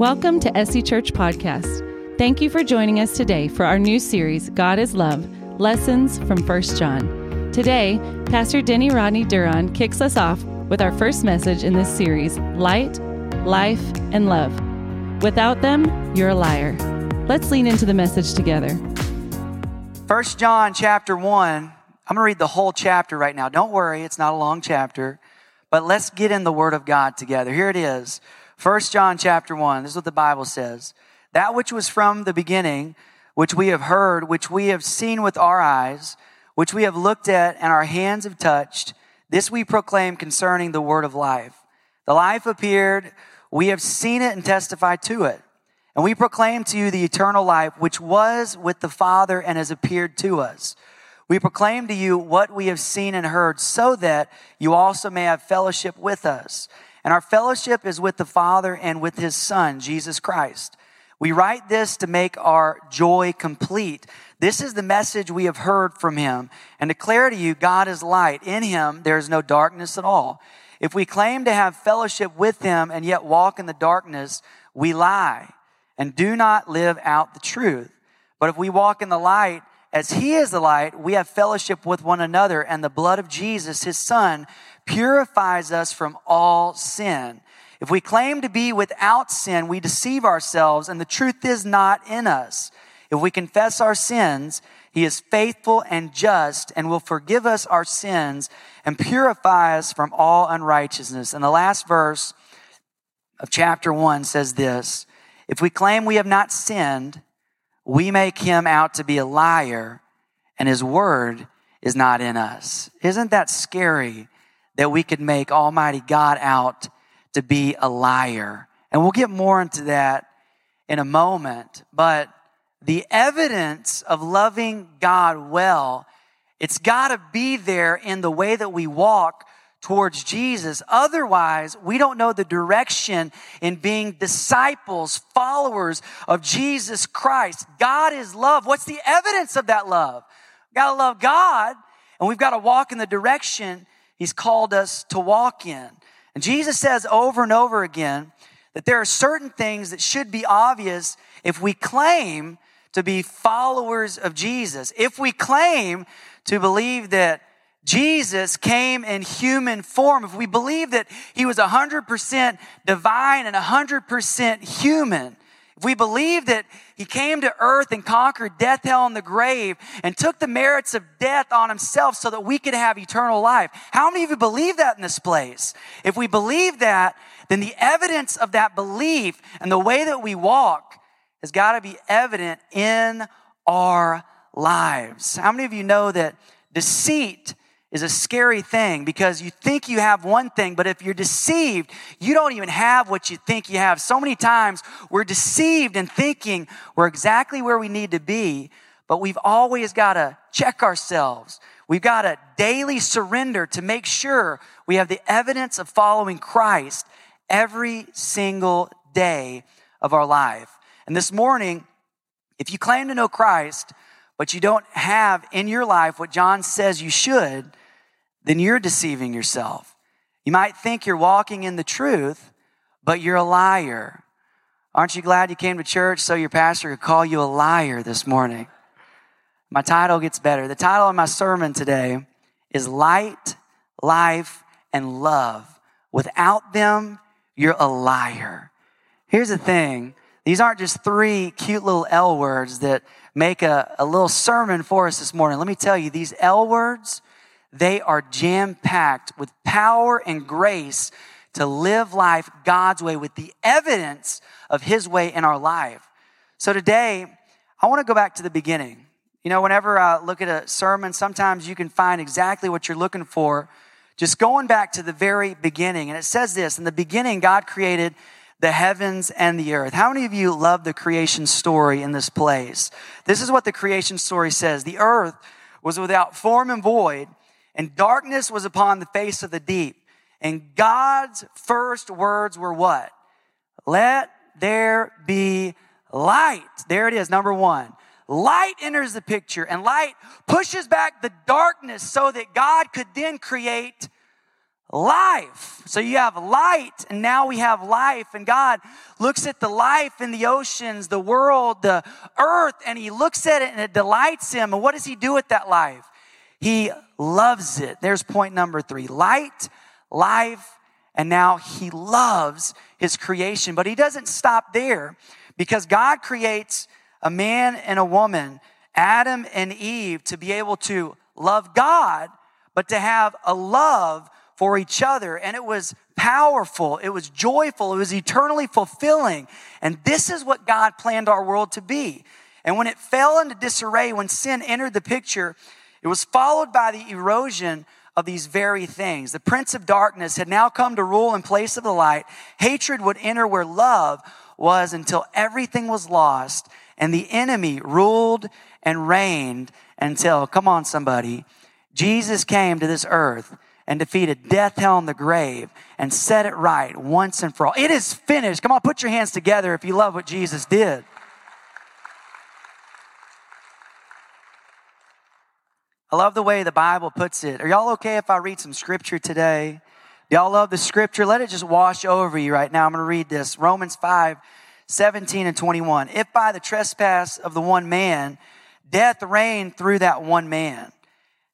Welcome to SC Church Podcast. Thank you for joining us today for our new series, God is Love Lessons from 1 John. Today, Pastor Denny Rodney Duron kicks us off with our first message in this series Light, Life, and Love. Without them, you're a liar. Let's lean into the message together. 1 John chapter 1. I'm going to read the whole chapter right now. Don't worry, it's not a long chapter, but let's get in the Word of God together. Here it is. 1 John chapter 1. This is what the Bible says. That which was from the beginning, which we have heard, which we have seen with our eyes, which we have looked at and our hands have touched, this we proclaim concerning the word of life. The life appeared, we have seen it and testified to it. And we proclaim to you the eternal life, which was with the Father and has appeared to us. We proclaim to you what we have seen and heard, so that you also may have fellowship with us. And our fellowship is with the Father and with his Son, Jesus Christ. We write this to make our joy complete. This is the message we have heard from him and declare to you God is light. In him there is no darkness at all. If we claim to have fellowship with him and yet walk in the darkness, we lie and do not live out the truth. But if we walk in the light as he is the light, we have fellowship with one another and the blood of Jesus, his son, purifies us from all sin. If we claim to be without sin, we deceive ourselves and the truth is not in us. If we confess our sins, he is faithful and just and will forgive us our sins and purify us from all unrighteousness. And the last verse of chapter one says this, if we claim we have not sinned, we make him out to be a liar and his word is not in us. Isn't that scary that we could make Almighty God out to be a liar. And we'll get more into that in a moment. But the evidence of loving God well, it's got to be there in the way that we walk towards Jesus. Otherwise, we don't know the direction in being disciples, followers of Jesus Christ. God is love. What's the evidence of that love? Got to love God and we've got to walk in the direction He's called us to walk in. And Jesus says over and over again that there are certain things that should be obvious if we claim to be followers of Jesus. If we claim to believe that Jesus came in human form, if we believe that he was 100% divine and 100% human, if we believe that he came to earth and conquered death, hell, and the grave and took the merits of death on himself so that we could have eternal life. How many of you believe that in this place? If we believe that, then the evidence of that belief and the way that we walk has got to be evident in our lives. How many of you know that deceit is a scary thing because you think you have one thing, but if you're deceived, you don't even have what you think you have. So many times we're deceived in thinking we're exactly where we need to be, but we've always got to check ourselves. We've got to daily surrender to make sure we have the evidence of following Christ every single day of our life. And this morning, if you claim to know Christ, but you don't have in your life what John says you should, then you're deceiving yourself. You might think you're walking in the truth, but you're a liar. Aren't you glad you came to church so your pastor could call you a liar this morning? My title gets better. The title of my sermon today is Light, Life, and Love. Without them, you're a liar. Here's the thing. These aren't just three cute little L words that make a, a little sermon for us this morning. Let me tell you, these L words, they are jam packed with power and grace to live life God's way with the evidence of His way in our life. So today, I want to go back to the beginning. You know, whenever I look at a sermon, sometimes you can find exactly what you're looking for just going back to the very beginning. And it says this In the beginning, God created the heavens and the earth. How many of you love the creation story in this place? This is what the creation story says The earth was without form and void and darkness was upon the face of the deep. And God's first words were what? Let there be light. There it is, number one. Light enters the picture, and light pushes back the darkness so that God could then create life. So you have light, and now we have life. And God looks at the life in the oceans, the world, the earth, and He looks at it and it delights Him. And what does He do with that life? He loves it. There's point number three light, life, and now He loves His creation. But He doesn't stop there because God creates a man and a woman, Adam and Eve, to be able to love God, but to have a love for each other. And it was powerful. It was joyful. It was eternally fulfilling. And this is what God planned our world to be. And when it fell into disarray, when sin entered the picture, it was followed by the erosion of these very things. The prince of darkness had now come to rule in place of the light. Hatred would enter where love was until everything was lost and the enemy ruled and reigned until, come on somebody, Jesus came to this earth and defeated death, hell, and the grave and set it right once and for all. It is finished. Come on, put your hands together if you love what Jesus did. I love the way the Bible puts it. Are y'all okay if I read some scripture today? Y'all love the scripture? Let it just wash over you right now. I'm going to read this. Romans 5, 17 and 21. If by the trespass of the one man, death reigned through that one man,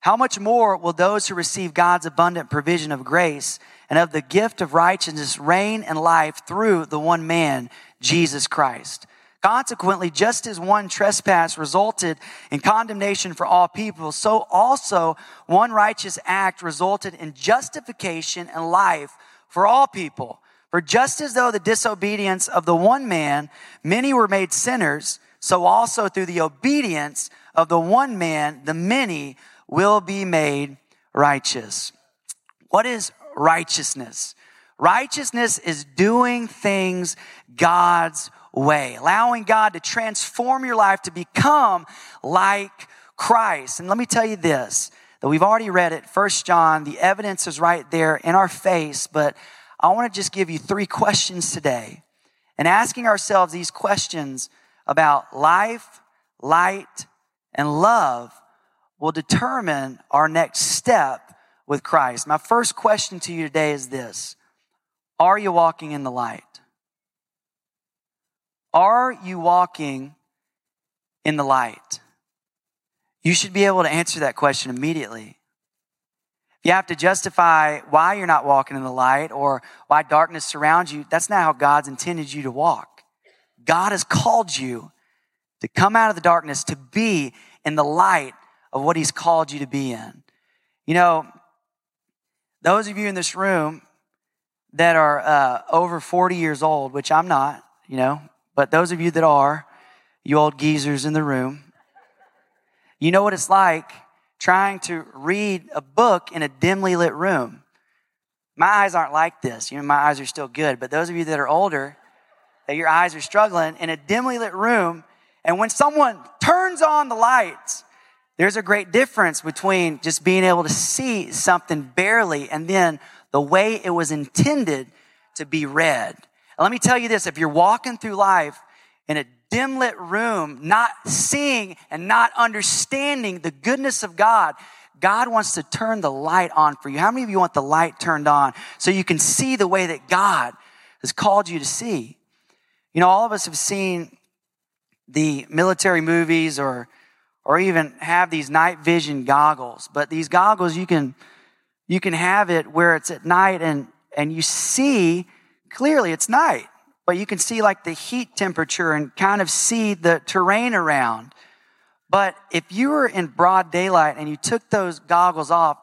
how much more will those who receive God's abundant provision of grace and of the gift of righteousness reign in life through the one man, Jesus Christ? Consequently, just as one trespass resulted in condemnation for all people, so also one righteous act resulted in justification and life for all people. For just as though the disobedience of the one man, many were made sinners, so also through the obedience of the one man, the many will be made righteous. What is righteousness? Righteousness is doing things God's way, allowing God to transform your life to become like Christ. And let me tell you this that we've already read it, First John, the evidence is right there in our face, but I want to just give you three questions today. And asking ourselves these questions about life, light, and love will determine our next step with Christ. My first question to you today is this Are you walking in the light? Are you walking in the light? You should be able to answer that question immediately. If you have to justify why you're not walking in the light or why darkness surrounds you, that's not how God's intended you to walk. God has called you to come out of the darkness, to be in the light of what He's called you to be in. You know, those of you in this room that are uh, over 40 years old, which I'm not, you know, but those of you that are, you old geezers in the room, you know what it's like trying to read a book in a dimly lit room. My eyes aren't like this. You know, my eyes are still good, but those of you that are older, that your eyes are struggling in a dimly lit room, and when someone turns on the lights, there's a great difference between just being able to see something barely and then the way it was intended to be read. And let me tell you this if you're walking through life in a dim lit room, not seeing and not understanding the goodness of God, God wants to turn the light on for you. How many of you want the light turned on so you can see the way that God has called you to see? You know, all of us have seen the military movies or or even have these night vision goggles. But these goggles, you can, you can have it where it's at night and, and you see clearly it's night, but you can see like the heat temperature and kind of see the terrain around. But if you were in broad daylight and you took those goggles off,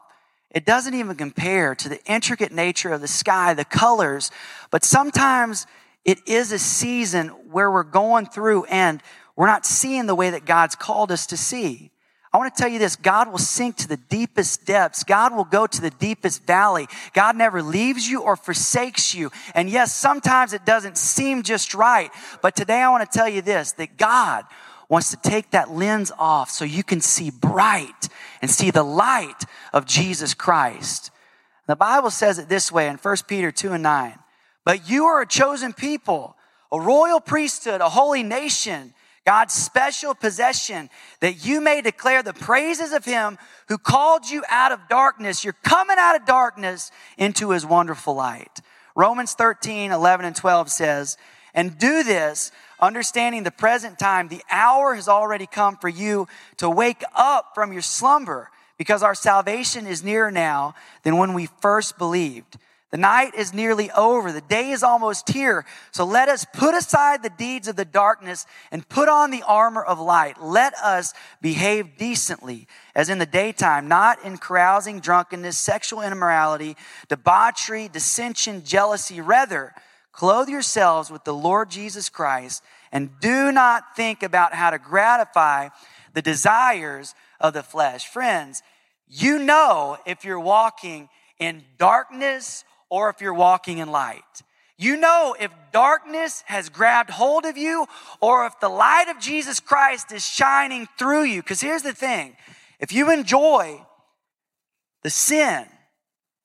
it doesn't even compare to the intricate nature of the sky, the colors. But sometimes it is a season where we're going through and we're not seeing the way that God's called us to see. I want to tell you this God will sink to the deepest depths. God will go to the deepest valley. God never leaves you or forsakes you. And yes, sometimes it doesn't seem just right. But today I want to tell you this that God wants to take that lens off so you can see bright and see the light of Jesus Christ. The Bible says it this way in 1 Peter 2 and 9. But you are a chosen people, a royal priesthood, a holy nation God's special possession, that you may declare the praises of him who called you out of darkness. You're coming out of darkness into his wonderful light. Romans 13, 11 and 12 says, and do this, understanding the present time, the hour has already come for you to wake up from your slumber because our salvation is nearer now than when we first believed. The night is nearly over. The day is almost here. So let us put aside the deeds of the darkness and put on the armor of light. Let us behave decently as in the daytime, not in carousing, drunkenness, sexual immorality, debauchery, dissension, jealousy. Rather, clothe yourselves with the Lord Jesus Christ and do not think about how to gratify the desires of the flesh. Friends, you know if you're walking in darkness or if you're walking in light. You know if darkness has grabbed hold of you or if the light of Jesus Christ is shining through you. Because here's the thing if you enjoy the sin,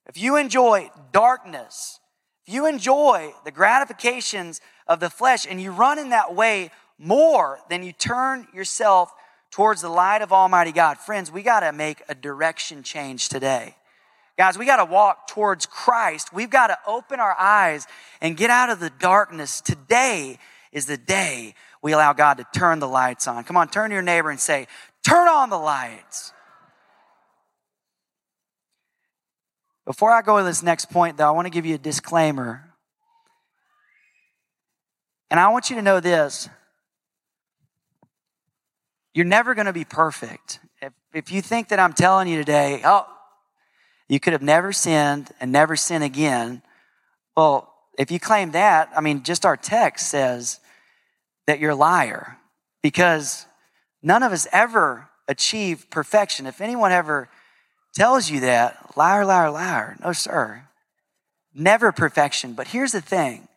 if you enjoy darkness, if you enjoy the gratifications of the flesh and you run in that way more than you turn yourself towards the light of Almighty God, friends, we got to make a direction change today. Guys, we got to walk towards Christ. We've got to open our eyes and get out of the darkness. Today is the day we allow God to turn the lights on. Come on, turn to your neighbor and say, Turn on the lights. Before I go to this next point, though, I want to give you a disclaimer. And I want you to know this you're never going to be perfect. If, if you think that I'm telling you today, oh, you could have never sinned and never sin again. Well, if you claim that, I mean, just our text says that you're a liar because none of us ever achieve perfection. If anyone ever tells you that, liar, liar, liar, no, sir. Never perfection. But here's the thing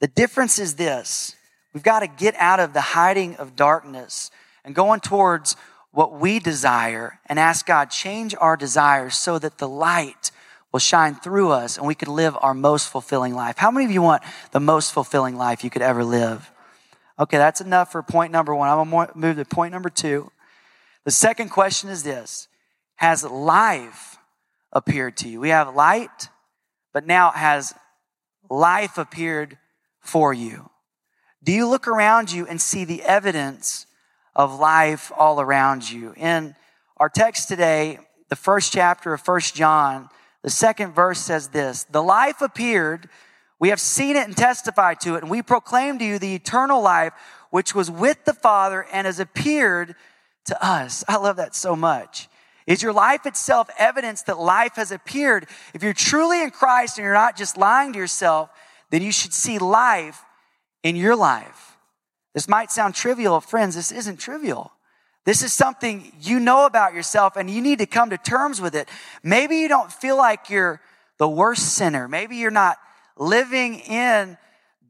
the difference is this we've got to get out of the hiding of darkness and going towards what we desire and ask God, change our desires so that the light will shine through us and we can live our most fulfilling life. How many of you want the most fulfilling life you could ever live? Okay, that's enough for point number one. I'm going to move to point number two. The second question is this Has life appeared to you? We have light, but now has life appeared for you? Do you look around you and see the evidence of life all around you. In our text today, the first chapter of First John, the second verse says this The life appeared, we have seen it and testified to it, and we proclaim to you the eternal life which was with the Father and has appeared to us. I love that so much. Is your life itself evidence that life has appeared? If you're truly in Christ and you're not just lying to yourself, then you should see life in your life. This might sound trivial, friends. This isn't trivial. This is something you know about yourself and you need to come to terms with it. Maybe you don't feel like you're the worst sinner. Maybe you're not living in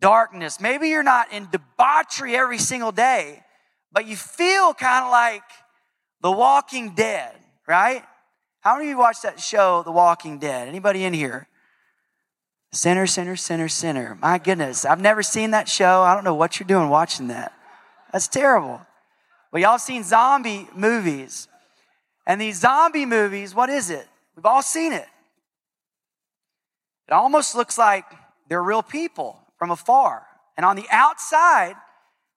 darkness. Maybe you're not in debauchery every single day, but you feel kind of like the walking dead, right? How many of you watched that show, The Walking Dead? Anybody in here? Sinner, sinner, sinner, sinner. My goodness, I've never seen that show. I don't know what you're doing watching that. That's terrible. Well, y'all seen zombie movies. And these zombie movies, what is it? We've all seen it. It almost looks like they're real people from afar. And on the outside,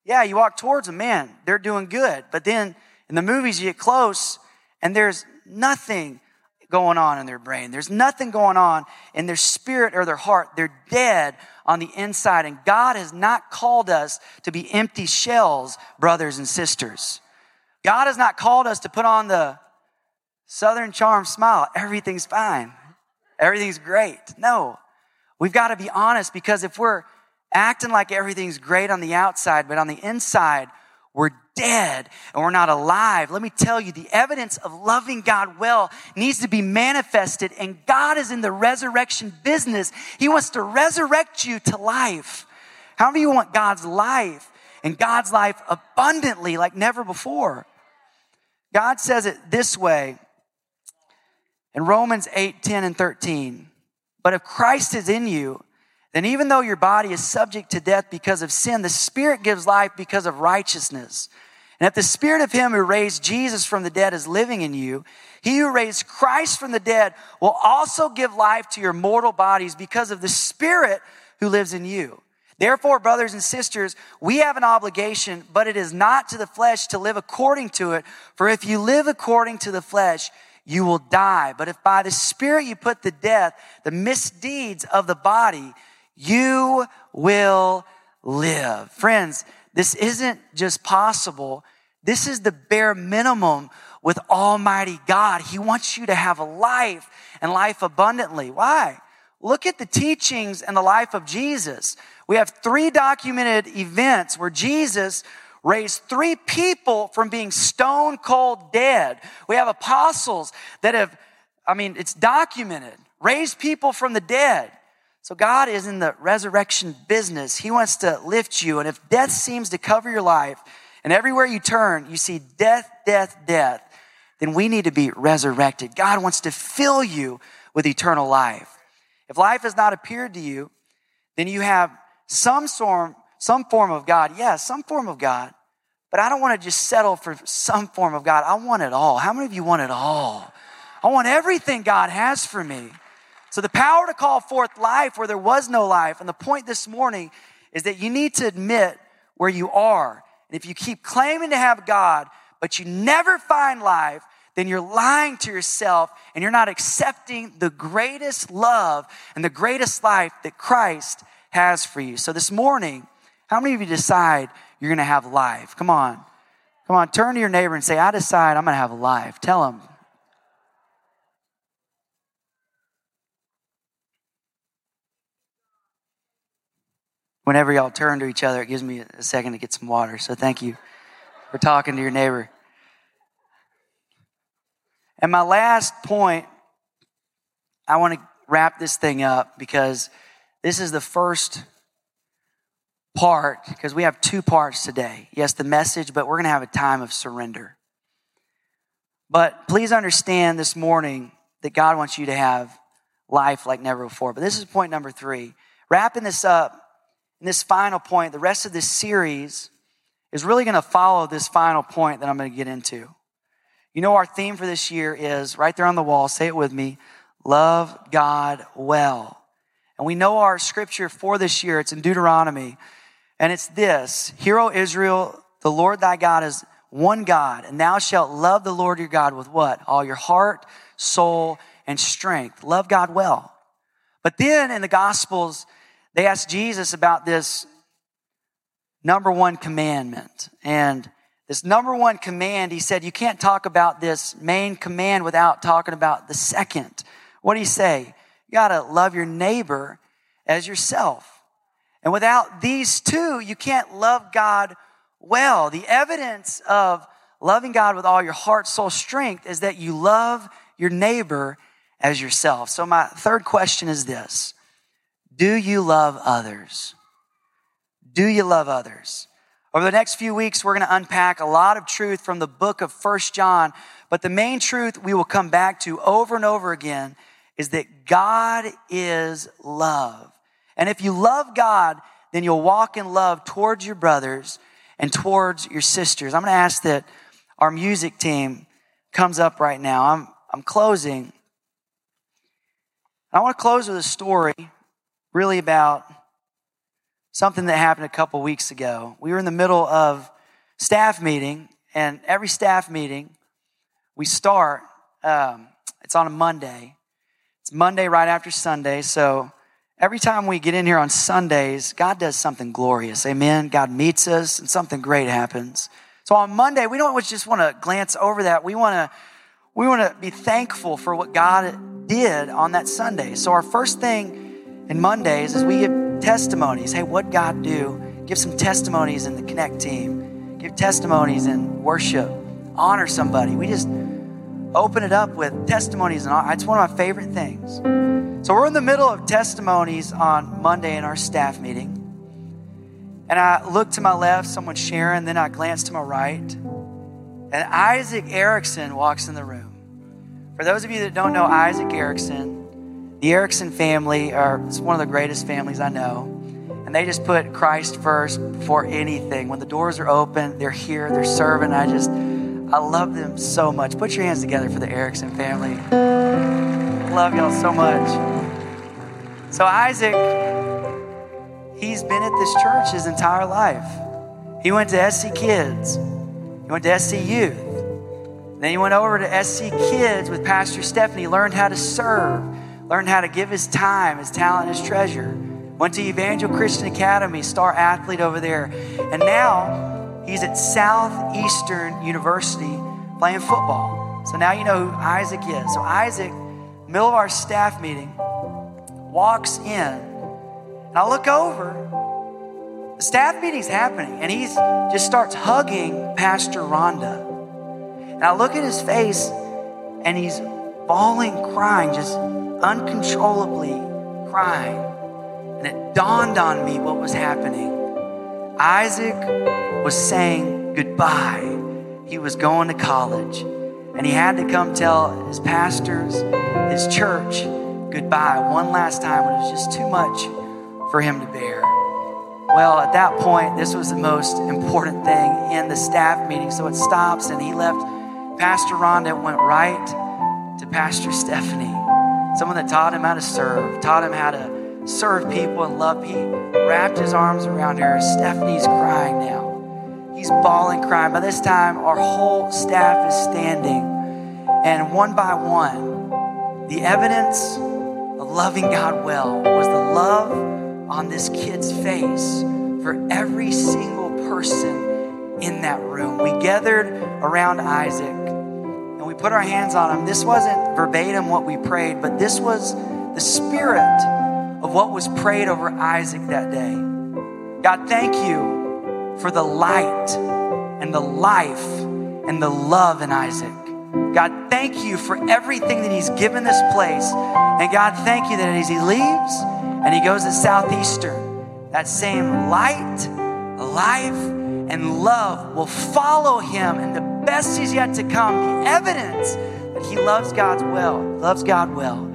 yeah, you walk towards them, man, they're doing good. But then in the movies, you get close and there's nothing going on in their brain. There's nothing going on in their spirit or their heart. They're dead on the inside. And God has not called us to be empty shells, brothers and sisters. God has not called us to put on the Southern charm smile. Everything's fine. Everything's great. No. We've got to be honest because if we're acting like everything's great on the outside, but on the inside, we're dead and we're not alive. Let me tell you, the evidence of loving God well needs to be manifested, and God is in the resurrection business. He wants to resurrect you to life. How many you want God's life and God's life abundantly like never before? God says it this way in Romans 8 10 and 13. But if Christ is in you, then even though your body is subject to death because of sin, the Spirit gives life because of righteousness. And if the Spirit of Him who raised Jesus from the dead is living in you, He who raised Christ from the dead will also give life to your mortal bodies because of the Spirit who lives in you. Therefore, brothers and sisters, we have an obligation, but it is not to the flesh to live according to it. For if you live according to the flesh, you will die. But if by the Spirit you put to death the misdeeds of the body, you will live. Friends, this isn't just possible. This is the bare minimum with Almighty God. He wants you to have a life and life abundantly. Why? Look at the teachings and the life of Jesus. We have three documented events where Jesus raised three people from being stone cold dead. We have apostles that have, I mean, it's documented, raised people from the dead. So God is in the resurrection business. He wants to lift you. And if death seems to cover your life, and everywhere you turn, you see death, death, death, then we need to be resurrected. God wants to fill you with eternal life. If life has not appeared to you, then you have some form, some form of God. Yes, some form of God. But I don't want to just settle for some form of God. I want it all. How many of you want it all? I want everything God has for me. So, the power to call forth life where there was no life. And the point this morning is that you need to admit where you are. And if you keep claiming to have God, but you never find life, then you're lying to yourself and you're not accepting the greatest love and the greatest life that Christ has for you. So, this morning, how many of you decide you're going to have life? Come on. Come on, turn to your neighbor and say, I decide I'm going to have life. Tell them, whenever y'all turn to each other, it gives me a second to get some water. So thank you for talking to your neighbor. And my last point, I want to wrap this thing up because this is the first part, because we have two parts today. Yes, the message, but we're going to have a time of surrender. But please understand this morning that God wants you to have life like never before. But this is point number three. Wrapping this up, and this final point, the rest of this series is really going to follow this final point that I'm going to get into. You know, our theme for this year is right there on the wall, say it with me love God well. And we know our scripture for this year, it's in Deuteronomy, and it's this Hear, O Israel, the Lord thy God is one God, and thou shalt love the Lord your God with what? All your heart, soul, and strength. Love God well. But then in the Gospels, they asked Jesus about this number one commandment. And this number one command, he said, you can't talk about this main command without talking about the second. What do you say? You got to love your neighbor as yourself. And without these two, you can't love God well. The evidence of loving God with all your heart, soul, strength is that you love your neighbor as yourself. So, my third question is this do you love others? Do you love others? Over the next few weeks, we're going to unpack a lot of truth from the book of First John, but the main truth we will come back to over and over again is that God is love. And if you love God, then you'll walk in love towards your brothers and towards your sisters. I'm going to ask that our music team comes up right now. I'm, I'm closing. I want to close with a story really about something that happened a couple weeks ago. We were in the middle of staff meeting, and every staff meeting, we start, um, it's on a Monday. It's Monday right after Sunday, so every time we get in here on Sundays, God does something glorious. Amen. God meets us, and something great happens. So on Monday, we don't just want to glance over that. We want to we want to be thankful for what God did on that Sunday. So our first thing and Mondays as we give testimonies. Hey, what God do? Give some testimonies in the Connect team. Give testimonies in worship. Honor somebody. We just open it up with testimonies, and it's one of my favorite things. So we're in the middle of testimonies on Monday in our staff meeting. And I look to my left, someone sharing, then I glance to my right. And Isaac Erickson walks in the room. For those of you that don't know Isaac Erickson, The Erickson family are it's one of the greatest families I know. And they just put Christ first before anything. When the doors are open, they're here, they're serving. I just, I love them so much. Put your hands together for the Erickson family. Love y'all so much. So, Isaac, he's been at this church his entire life. He went to SC Kids, he went to SC Youth. Then he went over to SC Kids with Pastor Stephanie, learned how to serve, learned how to give his time, his talent, his treasure. Went to Evangel Christian Academy, star athlete over there. And now he's at Southeastern University playing football. So now you know who Isaac is. So Isaac, middle of our staff meeting, walks in. And I look over. The staff meeting's happening, and he just starts hugging Pastor Rhonda. And I look at his face, and he's bawling, crying, just uncontrollably crying. And it dawned on me what was happening. Isaac was saying goodbye. He was going to college. And he had to come tell his pastors, his church, goodbye one last time when it was just too much for him to bear. Well, at that point, this was the most important thing in the staff meeting. So it stops, and he left Pastor Rhonda, went right to Pastor Stephanie, someone that taught him how to serve, taught him how to serve people and love. He wrapped his arms around her. Stephanie's crying now. He's bawling, crying. By this time, our whole staff is standing. And one by one, the evidence of loving God well was the love on this kid's face for every single person in that room. We gathered around Isaac put our hands on him. This wasn't verbatim what we prayed, but this was the spirit of what was prayed over Isaac that day. God, thank you for the light and the life and the love in Isaac. God, thank you for everything that He's given this place. And God, thank you that as He leaves and He goes to Southeastern, that same light, life, and love will follow Him. And the best is yet to come. The evidence that He loves God's well, loves God well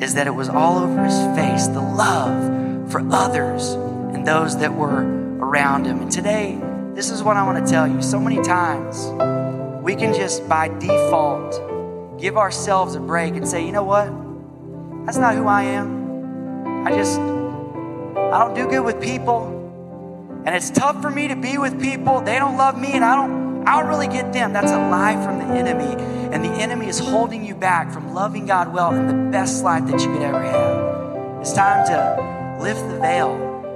is that it was all over his face the love for others and those that were around him. And today, this is what I want to tell you. So many times, we can just by default give ourselves a break and say, you know what? That's not who I am. I just, I don't do good with people. And it's tough for me to be with people. They don't love me, and I don't, I don't really get them. That's a lie from the enemy and the enemy is holding you back from loving God well and the best life that you could ever have. It's time to lift the veil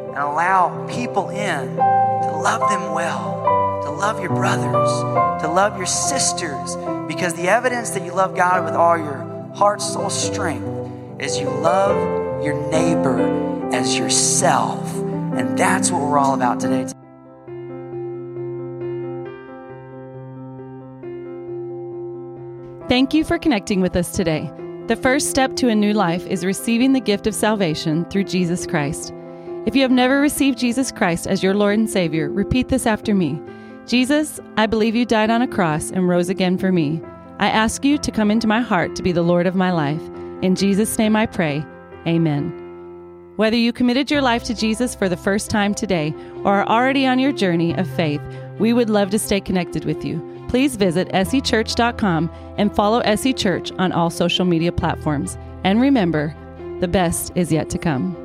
and allow people in to love them well, to love your brothers, to love your sisters, because the evidence that you love God with all your heart, soul, strength is you love your neighbor as yourself. And that's what we're all about today. Thank you for connecting with us today. The first step to a new life is receiving the gift of salvation through Jesus Christ. If you have never received Jesus Christ as your Lord and Savior, repeat this after me Jesus, I believe you died on a cross and rose again for me. I ask you to come into my heart to be the Lord of my life. In Jesus' name I pray. Amen. Whether you committed your life to Jesus for the first time today or are already on your journey of faith, we would love to stay connected with you please visit scchurch.com and follow SC Church on all social media platforms. And remember, the best is yet to come.